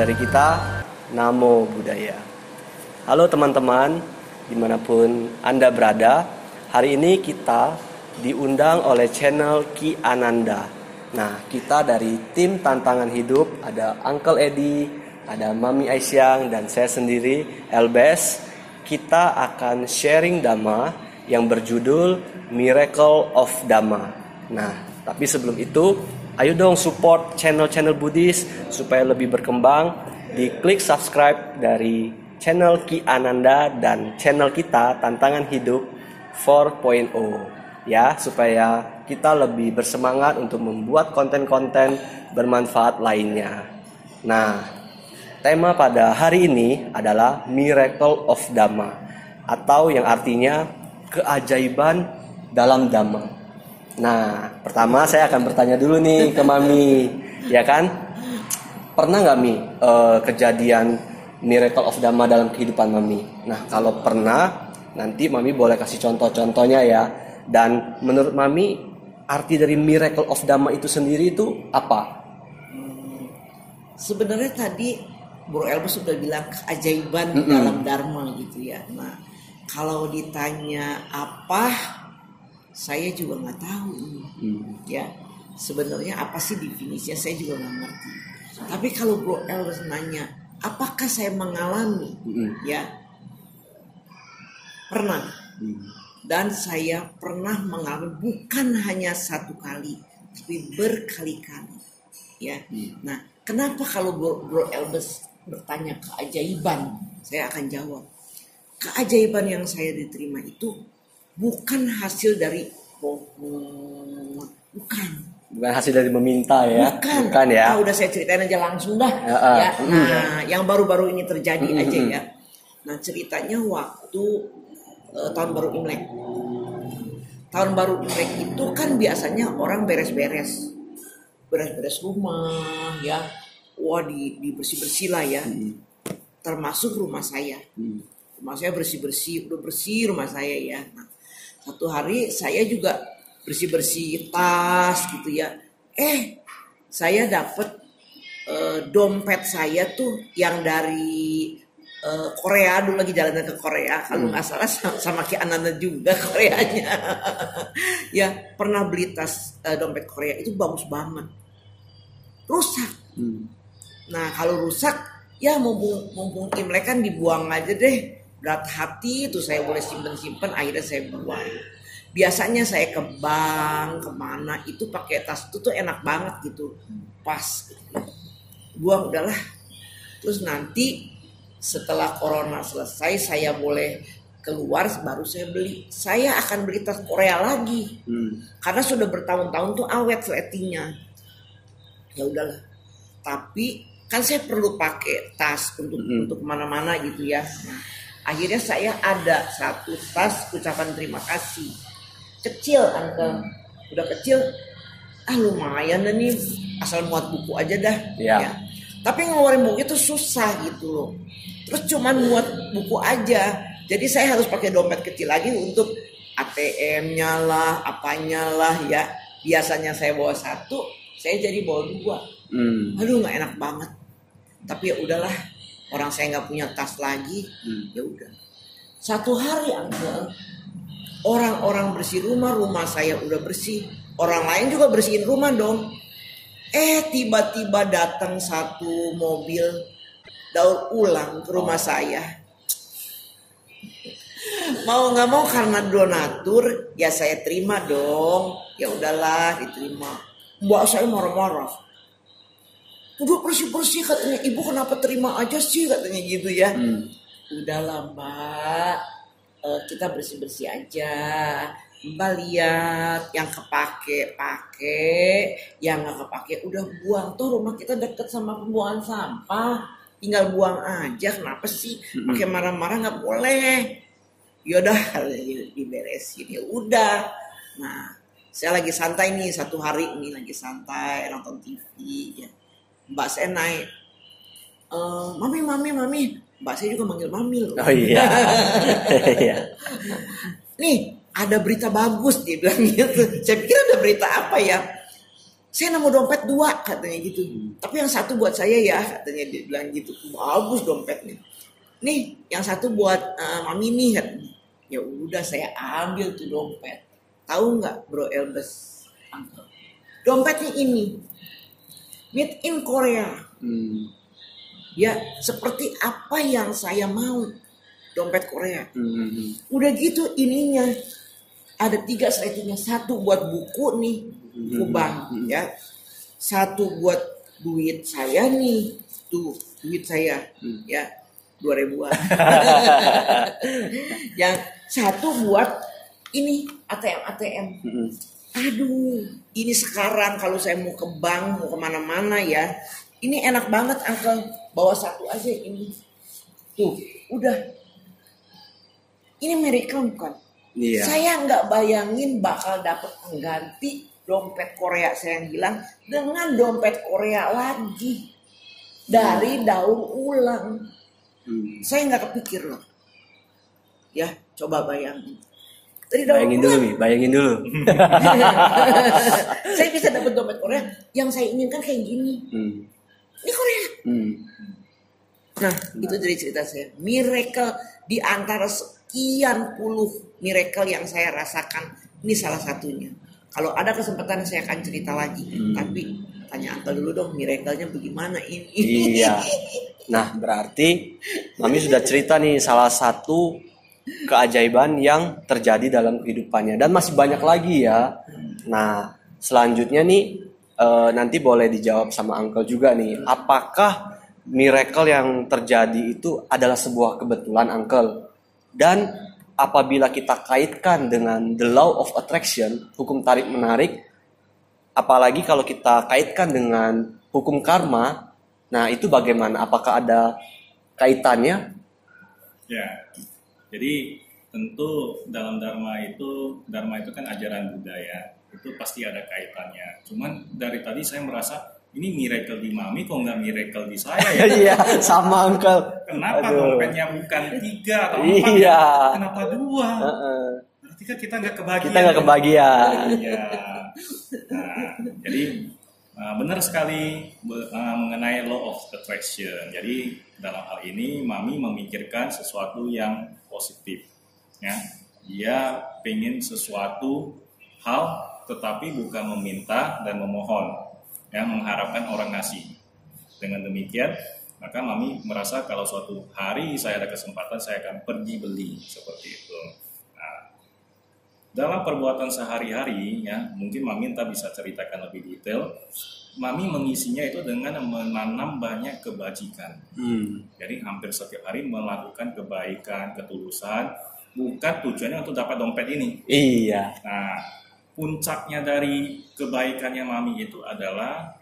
dari kita. Namo Buddhaya. Halo teman-teman, di mana pun Anda berada. Hari ini kita diundang oleh channel Ki Ananda. Nah, kita dari tim Tantangan Hidup, ada Uncle Edi, ada Mami Aisyang, dan saya sendiri, Elbes. Kita akan sharing Dhamma yang berjudul Miracle of Dhamma. Nah, tapi sebelum itu, Ayo dong support channel-channel Buddhis supaya lebih berkembang. Di klik subscribe dari channel Ki Ananda dan channel kita Tantangan Hidup 4.0 ya supaya kita lebih bersemangat untuk membuat konten-konten bermanfaat lainnya. Nah, tema pada hari ini adalah Miracle of Dhamma atau yang artinya keajaiban dalam Dhamma. Nah, pertama saya akan bertanya dulu nih ke Mami, ya kan? Pernah nggak Mi uh, kejadian miracle of Dhamma dalam kehidupan Mami? Nah, kalau pernah, nanti Mami boleh kasih contoh-contohnya ya. Dan menurut Mami, arti dari miracle of Dhamma itu sendiri itu apa? Hmm, sebenarnya tadi Bro Elbus sudah bilang keajaiban mm -hmm. dalam Dharma gitu ya. Nah, kalau ditanya apa saya juga nggak tahu. Hmm. ya sebenarnya apa sih definisinya? Saya juga nggak ngerti. Tapi kalau Bro Elvis nanya apakah saya mengalami? Hmm. ya. Pernah. Hmm. dan saya pernah mengalami bukan hanya satu kali tapi berkali-kali. Ya. Hmm. nah kenapa kalau Bro, Bro Elvis bertanya keajaiban? Saya akan jawab. Keajaiban yang saya diterima itu bukan hasil dari bohong bukan. Bukan hasil dari meminta ya. Bukan, bukan ya. Ah, udah saya ceritain aja langsung dah. Ya, uh, ya. nah uh, yang baru-baru ini terjadi uh, aja ya. Nah ceritanya waktu uh, tahun baru imlek. Tahun baru imlek itu kan biasanya orang beres-beres. Beres-beres rumah ya. Wah di, di bersih-bersih lah ya. Hmm. termasuk rumah saya. Hmm. rumah saya bersih-bersih udah bersih rumah saya ya. Nah, satu hari saya juga bersih-bersih tas gitu ya. Eh, saya dapat uh, dompet saya tuh yang dari uh, Korea. Dulu lagi jalan ke Korea. Kalau hmm. nggak salah sama, sama Ki Ananda juga Koreanya. Ya pernah beli tas uh, dompet Korea. Itu bagus banget. Rusak. Hmm. nah kalau rusak ya mumpung mumpung Imlek kan dibuang aja deh berat hati itu saya boleh simpen simpen akhirnya saya buang. Biasanya saya ke bank ke mana itu pakai tas itu tuh enak banget gitu. Pas buang udahlah. Terus nanti setelah corona selesai saya boleh keluar baru saya beli. Saya akan beli tas Korea lagi. Hmm. karena sudah bertahun-tahun tuh awet seletinya ya udahlah. Tapi kan saya perlu pakai tas untuk hmm. untuk ke mana-mana gitu ya. Nah, akhirnya saya ada satu tas ucapan terima kasih. Kecil uncle udah kecil ah lumayan dah nih. Asal muat buku aja dah. Ya. ya. tapi ngeluarin buku itu susah gitu loh. Terus cuman muat buku aja. Jadi saya harus pakai dompet kecil lagi untuk ATM-nya lah apanya lah ya. Biasanya saya bawa satu saya jadi bawa dua. Hmm. aduh nggak enak banget. Tapi ya udahlah orang saya nggak punya tas lagi hmm. ya udah. Satu hari uncle orang-orang bersih rumah rumah saya udah bersih orang lain juga bersihin rumah dong. Eh tiba-tiba datang satu mobil daur ulang ke rumah saya. Mau nggak mau karena donatur ya saya terima dong. Ya udahlah diterima. Mbak saya marah-marah udah bersih bersih katanya. Ibu kenapa terima aja sih katanya gitu ya. Hmm. udahlah mbak. Uh, kita bersih bersih aja. Mbak lihat yang kepake pakai yang nggak kepake udah buang. Tuh rumah kita deket sama pembuangan sampah. Tinggal buang aja kenapa sih? Hmm. pakai marah-marah nggak boleh. Yaudah diberesin. Ya udah. Nah saya lagi santai nih satu hari ini lagi santai nonton TV ya mbak saya naik. Uh, mami mami mami. Mbak saya juga manggil mami loh. Oh iya. Iya. Nih ada berita bagus dia bilang gitu. Saya pikir ada berita apa ya? Saya nemu dompet dua katanya gitu. Hmm. tapi yang satu buat saya ya katanya dia bilang gitu. Bagus dompetnya. Nih yang satu buat uh, mami nih katanya. Ya udah saya ambil tuh dompet. Tahu nggak bro Elbes? Dompetnya ini made in Korea. Hmm. ya seperti apa yang saya mau dompet Korea. Hmm. udah gitu ininya ada tiga settingnya satu buat buku nih ke bank ya. Satu buat duit saya nih tuh duit saya ya dua ribuan. Yang satu buat ini ATM ATM aduh ini sekarang kalau saya mau ke bank mau ke mana-mana ya ini enak banget angkel bawa satu aja ini tuh udah ini miracle bukan Iya. Saya nggak bayangin bakal dapat pengganti dompet Korea saya yang hilang dengan dompet Korea lagi dari hmm. daun ulang. Hmm. Saya nggak kepikir loh. Ya, coba bayangin. Dari bayangin dulu nih, bayangin dulu. saya bisa dapat dompet Korea yang saya inginkan kayak gini. Hmm. Ini Korea. Hmm. Nah, itu dari cerita saya. Miracle di antara sekian puluh miracle yang saya rasakan ini salah satunya. Kalau ada kesempatan saya akan cerita lagi. Hmm. Tapi tanya Uncle dulu dong miracle-nya bagaimana ini. Iya. Nah berarti Mami sudah cerita nih salah satu keajaiban yang terjadi dalam kehidupannya dan masih banyak lagi ya. Nah selanjutnya nih e, nanti boleh dijawab sama Uncle juga nih. Apakah miracle yang terjadi itu adalah sebuah kebetulan Uncle? Dan apabila kita kaitkan dengan the law of attraction, hukum tarik menarik, apalagi kalau kita kaitkan dengan hukum karma, nah itu bagaimana? Apakah ada kaitannya? Ya, jadi tentu dalam dharma itu, dharma itu kan ajaran budaya, itu pasti ada kaitannya. Cuman dari tadi saya merasa ini miracle di mami kok nggak miracle di saya ya iya sama uncle kenapa dompetnya bukan tiga atau empat iya. Ya? kenapa dua uh-uh. berarti kan kita nggak kebagian kita nggak kebagian iya nah, jadi uh, benar sekali uh, mengenai law of attraction jadi dalam hal ini mami memikirkan sesuatu yang positif ya dia pengen sesuatu hal tetapi bukan meminta dan memohon yang mengharapkan orang ngasih. Dengan demikian, maka mami merasa kalau suatu hari saya ada kesempatan saya akan pergi beli seperti itu. Dalam perbuatan sehari-hari ya mungkin mami entah bisa ceritakan lebih detail. Mami mengisinya itu dengan menanam banyak kebajikan. Hmm. Jadi hampir setiap hari melakukan kebaikan, ketulusan, bukan tujuannya untuk dapat dompet ini. Iya. Nah, puncaknya dari kebaikannya mami itu adalah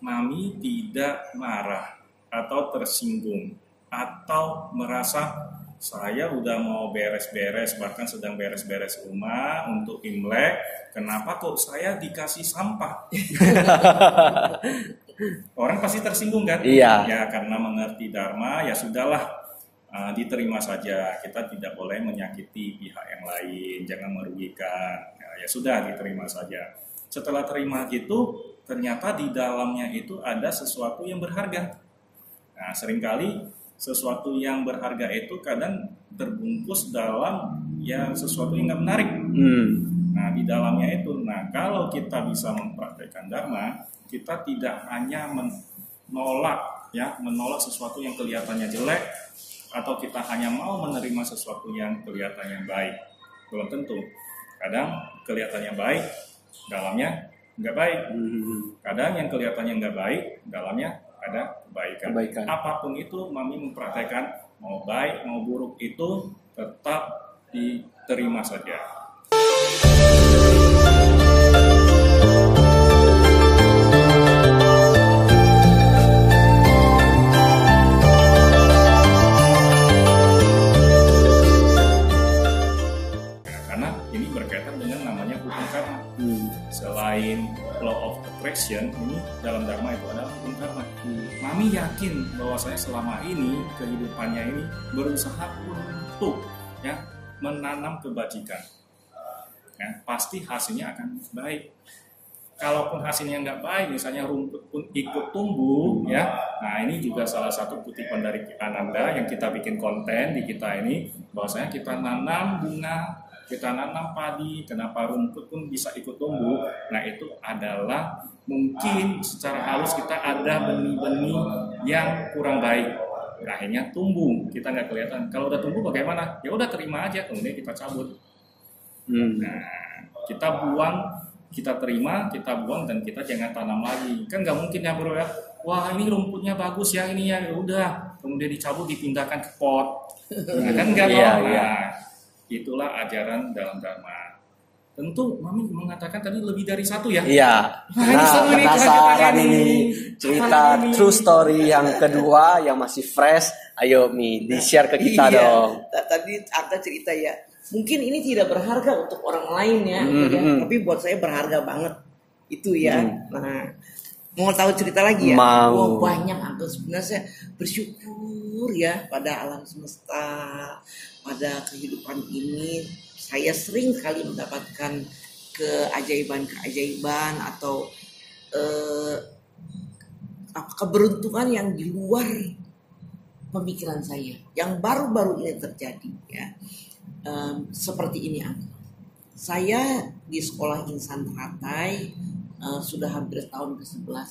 mami tidak marah atau tersinggung atau merasa saya udah mau beres-beres bahkan sedang beres-beres rumah untuk Imlek. Kenapa kok saya dikasih sampah? Orang pasti tersinggung kan? Iya. Ya karena mengerti dharma ya sudahlah uh, diterima saja. Kita tidak boleh menyakiti pihak yang lain jangan merugikan. Ya sudah diterima saja. Setelah terima itu ternyata di dalamnya itu ada sesuatu yang berharga. Nah, sering kali sesuatu yang berharga itu kadang terbungkus dalam ya sesuatu yang nggak menarik. Hmm. Nah, di dalamnya itu, nah kalau kita bisa mempraktekkan dharma, kita tidak hanya menolak ya, menolak sesuatu yang kelihatannya jelek atau kita hanya mau menerima sesuatu yang kelihatannya baik. Belum tentu kadang kelihatannya baik dalamnya nggak baik kadang yang kelihatannya nggak baik dalamnya ada kebaikan. kebaikan apa pun itu mami mempraktekkan mau baik mau buruk itu tetap diterima saja action ini dalam dharma itu adalah hukum karma. Mami yakin bahwa saya selama ini kehidupannya ini berusaha untuk ya menanam kebajikan. Ya, pasti hasilnya akan baik. kalaupun hasilnya nggak baik, misalnya rumput pun ikut tumbuh, ya. Nah ini juga salah satu kutipan dari Ananda yang kita bikin konten di kita ini, bahwasanya kita nanam bunga, kita nanam padi, kenapa rumput pun bisa ikut tumbuh? Nah itu adalah mungkin secara halus kita ada benih-benih yang kurang baik. Akhirnya tumbuh, kita nggak kelihatan. Kalau udah tumbuh bagaimana? Ya udah terima aja, kemudian kita cabut. Hmm. Nah, kita buang kita terima, kita buang dan kita jangan tanam lagi. Kan nggak mungkin ya bro ya. Wah ini rumputnya bagus ya ini ya, ya udah. Kemudian dicabut dipindahkan ke pot. Nah, kan nggak iya, iya. Nah, itulah ajaran dalam dharma. Tentu mami mengatakan tadi lebih dari satu ya. Iya. Nah, nah ini penasaran ini cerita ini? true story yang kedua yang masih fresh. Ayo Mi, di share ke kita iya. dong. Tadi ada cerita ya mungkin ini tidak berharga untuk orang lain ya, mm -hmm. ya tapi buat saya berharga banget itu ya. Mm. Nah, mau tahu cerita lagi ya? Mau. Oh, banyak atau sebenarnya bersyukur ya pada alam semesta, pada kehidupan ini. Saya sering kali mendapatkan keajaiban-keajaiban atau eh, keberuntungan yang di luar pemikiran saya, yang baru-baru ini terjadi ya um, seperti ini Angga. Saya di sekolah insan teratai uh, sudah hampir tahun ke-11.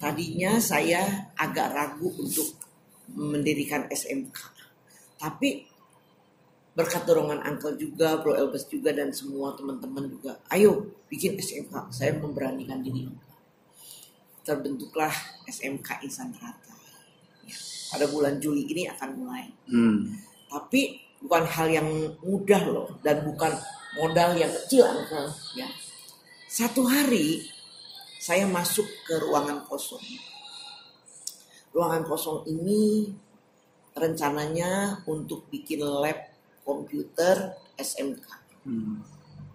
Tadinya saya agak ragu untuk mendirikan SMK. Tapi berkat dorongan Uncle juga, Bro Elbes juga dan semua teman-teman juga, ayo bikin SMK. Saya memberanikan diri. Terbentuklah SMK Insan Teratai. Pada bulan Juli ini akan mulai. Hmm. Tapi bukan hal yang mudah loh dan bukan modal yang kecil Uncle ya. Satu hari saya masuk ke ruangan kosong. Ruangan kosong ini rencananya untuk bikin lab komputer SMK. Hmm.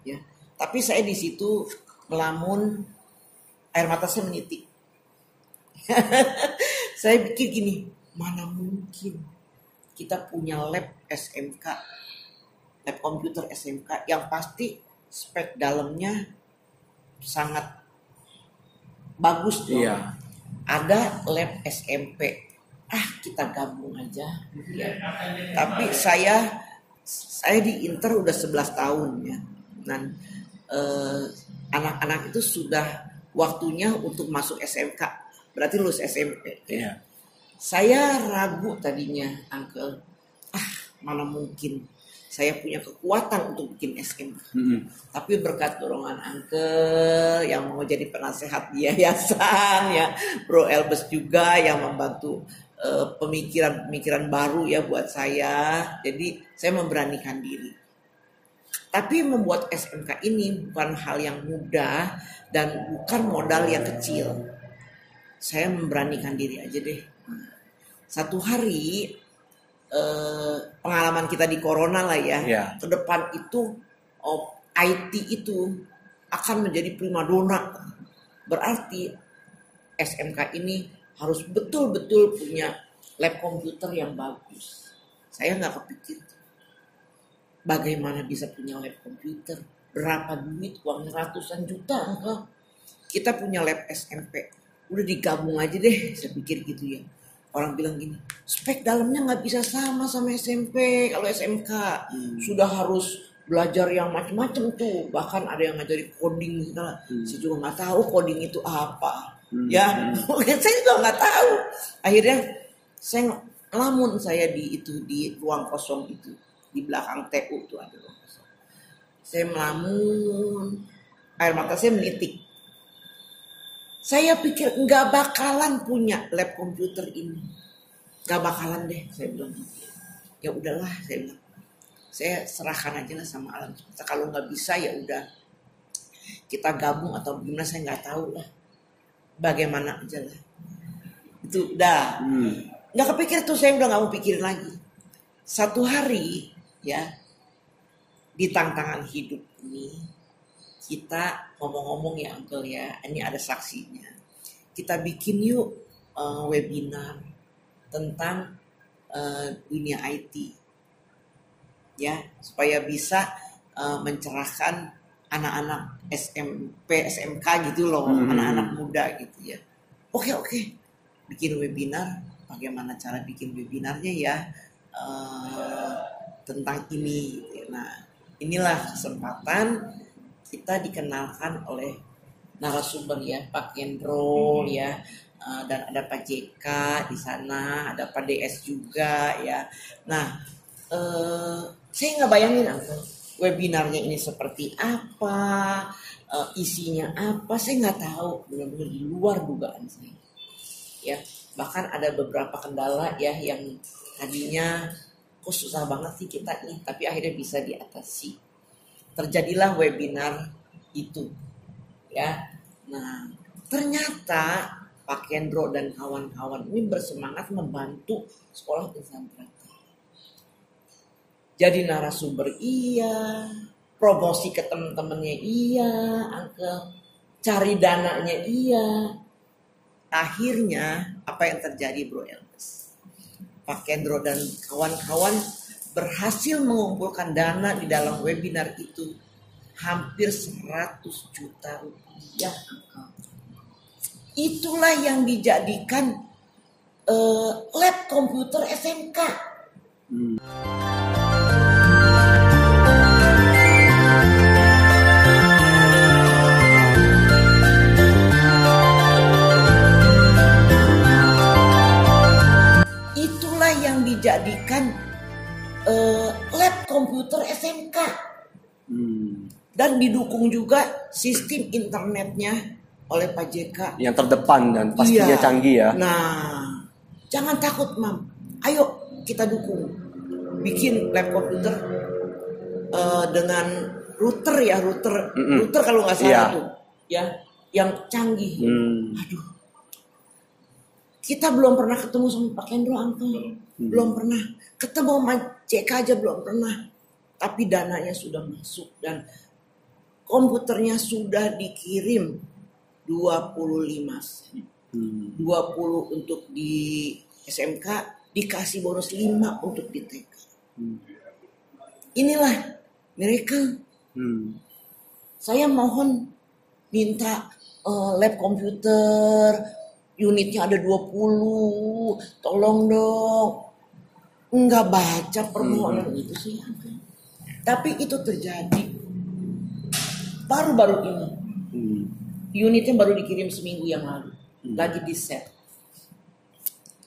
Ya. Tapi saya di situ melamun air mata saya menitik. saya pikir gini, mana mungkin kita punya lab SMK, lab komputer SMK yang pasti spek dalamnya sangat bagus tuh. Iya. Ada lab SMP. Ah, kita gabung aja. Ya. Tapi saya saya di Inter udah 11 tahun ya. Dan eh, anak-anak itu sudah waktunya untuk masuk SMK. Berarti lulus SMP. Iya. Saya ragu tadinya, Uncle. Ah, mana mungkin saya punya kekuatan untuk bikin SM. Mm-hmm. Tapi berkat dorongan Uncle yang mau jadi penasehat di yayasan ya, Bro Elbes juga yang membantu uh, pemikiran-pemikiran baru ya buat saya. Jadi saya memberanikan diri. Tapi membuat SMK ini bukan hal yang mudah dan bukan modal yang kecil. Saya memberanikan diri aja deh satu hari eh, pengalaman kita di corona lah ya, yeah. ke depan itu oh, IT itu akan menjadi primadona. Berarti SMK ini harus betul-betul punya lab komputer yang bagus. Saya nggak kepikir bagaimana bisa punya lab komputer, berapa duit, uang ratusan juta. Kita punya lab SMP, udah digabung aja deh, saya pikir gitu ya orang bilang gini spek dalamnya nggak bisa sama sama SMP kalau SMK hmm. sudah harus belajar yang macam-macam tuh bahkan ada yang ngajari coding segala hmm. saya juga nggak tahu coding itu apa hmm. ya hmm. saya juga nggak tahu akhirnya saya lamun saya di itu di ruang kosong itu di belakang TU tuh ada ruang kosong saya melamun air mata saya menitik saya pikir nggak bakalan punya lab komputer ini. Nggak bakalan deh, saya bilang. Ya udahlah, saya bilang. Saya serahkan aja lah sama alam semesta. Kalau nggak bisa ya udah kita gabung atau gimana saya nggak tahu lah. Bagaimana aja lah. Itu udah. Hmm. Nggak kepikir tuh saya udah nggak mau pikirin lagi. Satu hari ya di tantangan hidup ini kita ngomong-ngomong ya Uncle ya, ini ada saksinya. Kita bikin yuk uh, webinar tentang uh, dunia IT. Ya, supaya bisa uh, mencerahkan anak-anak SMP SMK gitu loh hmm. anak-anak muda gitu ya oke oke bikin webinar bagaimana cara bikin webinarnya ya uh, tentang ini gitu ya. nah inilah kesempatan kita dikenalkan oleh narasumber ya Pak Kendro hmm. ya uh, dan ada Pak JK di sana ada Pak DS juga ya nah uh, saya nggak bayangin Uncle webinarnya ini seperti apa, uh, isinya apa, saya nggak tahu, benar-benar di luar dugaan saya. Ya, bahkan ada beberapa kendala ya yang tadinya kok susah banget sih kita nih, tapi akhirnya bisa diatasi. Terjadilah webinar itu, ya. Nah, ternyata Pak Kendro dan kawan-kawan ini bersemangat membantu sekolah insan jadi narasumber iya, promosi ke teman-temannya iya, angka cari dananya iya. Akhirnya apa yang terjadi Bro Elvis? Pak Kendro dan kawan-kawan berhasil mengumpulkan dana di dalam webinar itu hampir 100 juta rupiah. Itulah yang dijadikan uh, lab komputer SMK. Hmm. dijadikan uh, lab komputer SMK hmm. dan didukung juga sistem internetnya oleh Pak JK yang terdepan dan pastinya iya. canggih ya. Nah, jangan takut, Mam. Ayo kita dukung. Bikin lab komputer uh, dengan router ya, router, mm -mm. router kalau nggak salah yeah. tuh, ya, yang canggih. Hmm. Aduh, kita belum pernah ketemu sama Pak Kendro Uncle. Hmm. Belum pernah. Ketemu sama CK aja belum pernah. Tapi dananya sudah masuk dan komputernya sudah dikirim 25 sen. Hmm. 20 untuk di SMK, dikasih bonus 5 untuk di TK. Hmm. Inilah miracle. Hmm. Saya mohon minta uh, lab komputer, unitnya ada 20 tolong dong nggak baca permohonan hmm. itu sih tapi itu terjadi baru-baru ini hmm. unitnya baru dikirim seminggu yang lalu hmm. lagi di set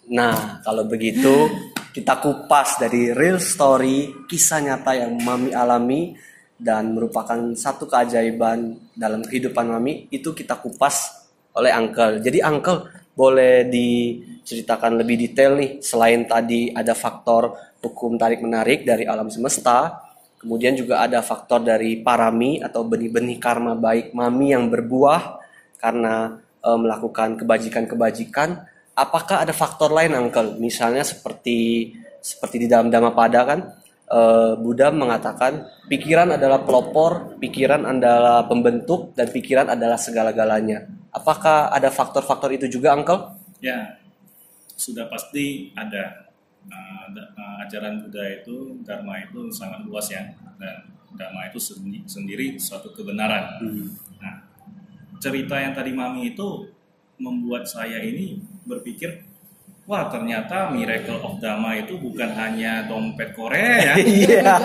nah kalau begitu kita kupas dari real story kisah nyata yang mami alami dan merupakan satu keajaiban dalam kehidupan mami itu kita kupas oleh Uncle. Jadi Uncle boleh diceritakan lebih detail nih selain tadi ada faktor hukum tarik menarik dari alam semesta, kemudian juga ada faktor dari parami atau benih-benih karma baik mami yang berbuah karena e, melakukan kebajikan-kebajikan. Apakah ada faktor lain Uncle? Misalnya seperti seperti di dalam Dhammapada kan uh, Buddha mengatakan pikiran adalah pelopor, pikiran adalah pembentuk, dan pikiran adalah segala-galanya. Apakah ada faktor-faktor itu juga, Uncle? Ya, sudah pasti ada. Uh, uh, ajaran Buddha itu, Dharma itu sangat luas ya, dan Dharma itu sendiri, sendiri suatu kebenaran. Hmm. Nah, cerita yang tadi Mami itu membuat saya ini berpikir wah ternyata Miracle of Dama itu bukan hanya dompet Korea ya. Iya.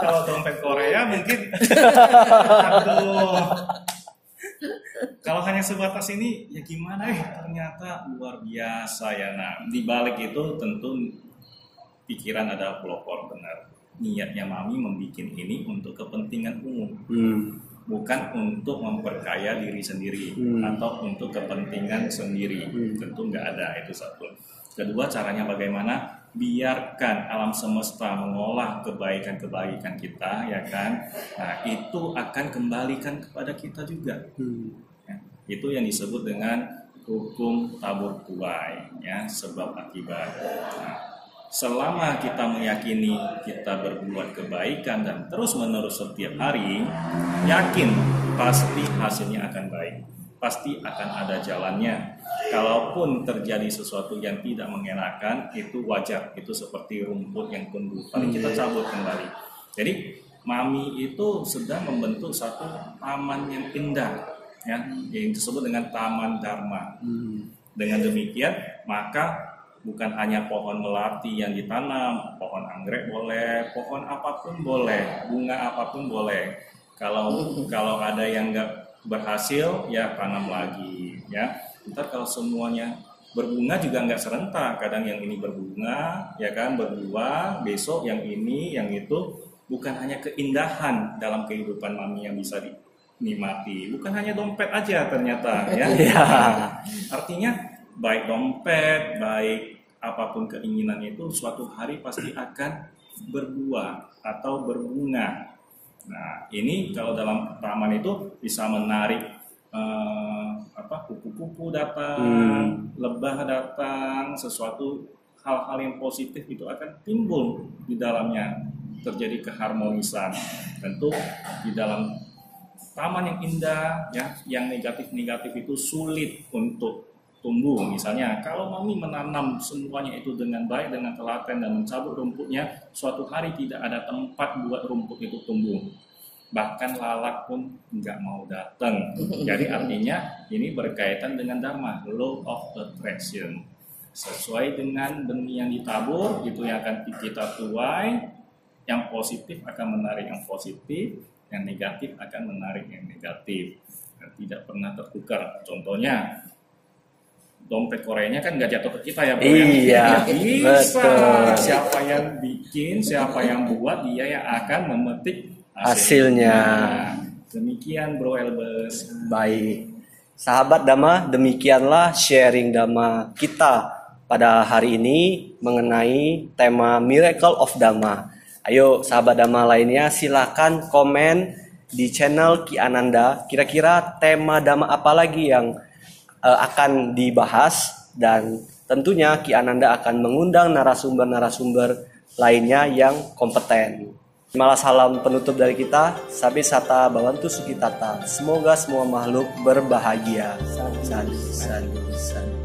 Kalau dompet Korea mungkin aduh. Kalau hanya sebatas ini ya gimana eh ternyata luar biasa ya. Nah, di balik itu tentu pikiran ada pelopor benar. Niatnya Mami membuat ini untuk kepentingan umum. Hmm bukan untuk memperkaya diri sendiri hmm. atau untuk kepentingan sendiri hmm. tentu nggak ada itu satu kedua caranya bagaimana biarkan alam semesta mengolah kebaikan-kebaikan kita ya kan nah itu akan kembalikan kepada kita juga hmm. Itu yang disebut dengan hukum tabur tuai ya sebab akibat nah, selama kita meyakini kita berbuat kebaikan dan terus menerus setiap hari, yakin pasti hasilnya akan baik. Pasti akan ada jalannya. Kalaupun terjadi sesuatu yang tidak mengenakan, itu wajar. Itu seperti rumput yang tumbuh. Paling kita cabut kembali. Jadi Mami itu sedang membentuk satu taman yang indah, ya, yang disebut dengan Taman Dharma. Hmm. Dengan demikian, maka bukan hanya pohon melati yang ditanam, pohon anggrek boleh, pohon apa pun boleh, bunga apa pun boleh. Kalau kalau ada yang nggak berhasil, ya tanam lagi, ya. Ntar kalau semuanya berbunga juga nggak serentak, kadang yang ini berbunga, ya kan, berbuah, besok yang ini, yang itu, bukan hanya keindahan dalam kehidupan mami yang bisa dinikmati, bukan hanya dompet aja ternyata ya. ya. Artinya baik dompet, baik apa pun keinginan itu suatu hari pasti akan berbuah atau berbunga. Nah, ini kalau dalam taman itu bisa menarik eh, apa kupu-kupu datang, hmm. lebah datang, sesuatu hal-hal yang positif itu akan timbul di dalamnya terjadi keharmonisan. Tentu di dalam taman yang indah ya, yang negatif-negatif itu sulit untuk tumbuh. Misalnya kalau mami menanam semuanya itu dengan baik, dengan telaten dan mencabut rumputnya, suatu hari tidak ada tempat buat rumput itu tumbuh. Bahkan lalat pun nggak mau datang. Jadi artinya ini berkaitan dengan dharma, law of attraction. Sesuai dengan benih yang ditabur, itu yang akan kita tuai, yang positif akan menarik yang positif, yang negatif akan menarik yang negatif. Dan tidak pernah tertukar. Contohnya, dompet Koreanya kan nggak jatuh ke kita ya, bro. Ya? Iya, bisa. Betul. Siapa yang bikin, siapa yang buat, dia yang akan memetik hasilnya. hasilnya. Demikian, bro Elbes. Baik. Sahabat Dama, demikianlah sharing Dama kita pada hari ini mengenai tema Miracle of Dama. Ayo sahabat Dhamma lainnya silakan komen di channel Ki Ananda. Kira-kira tema Dhamma apa lagi yang uh, akan dibahas dan tentunya Ki Ananda akan mengundang narasumber-narasumber lainnya yang kompeten. Malah salam penutup dari kita, Sabi Sata Bawantu Sukitata. Semoga semua makhluk berbahagia. Sadu, sadu, sadu.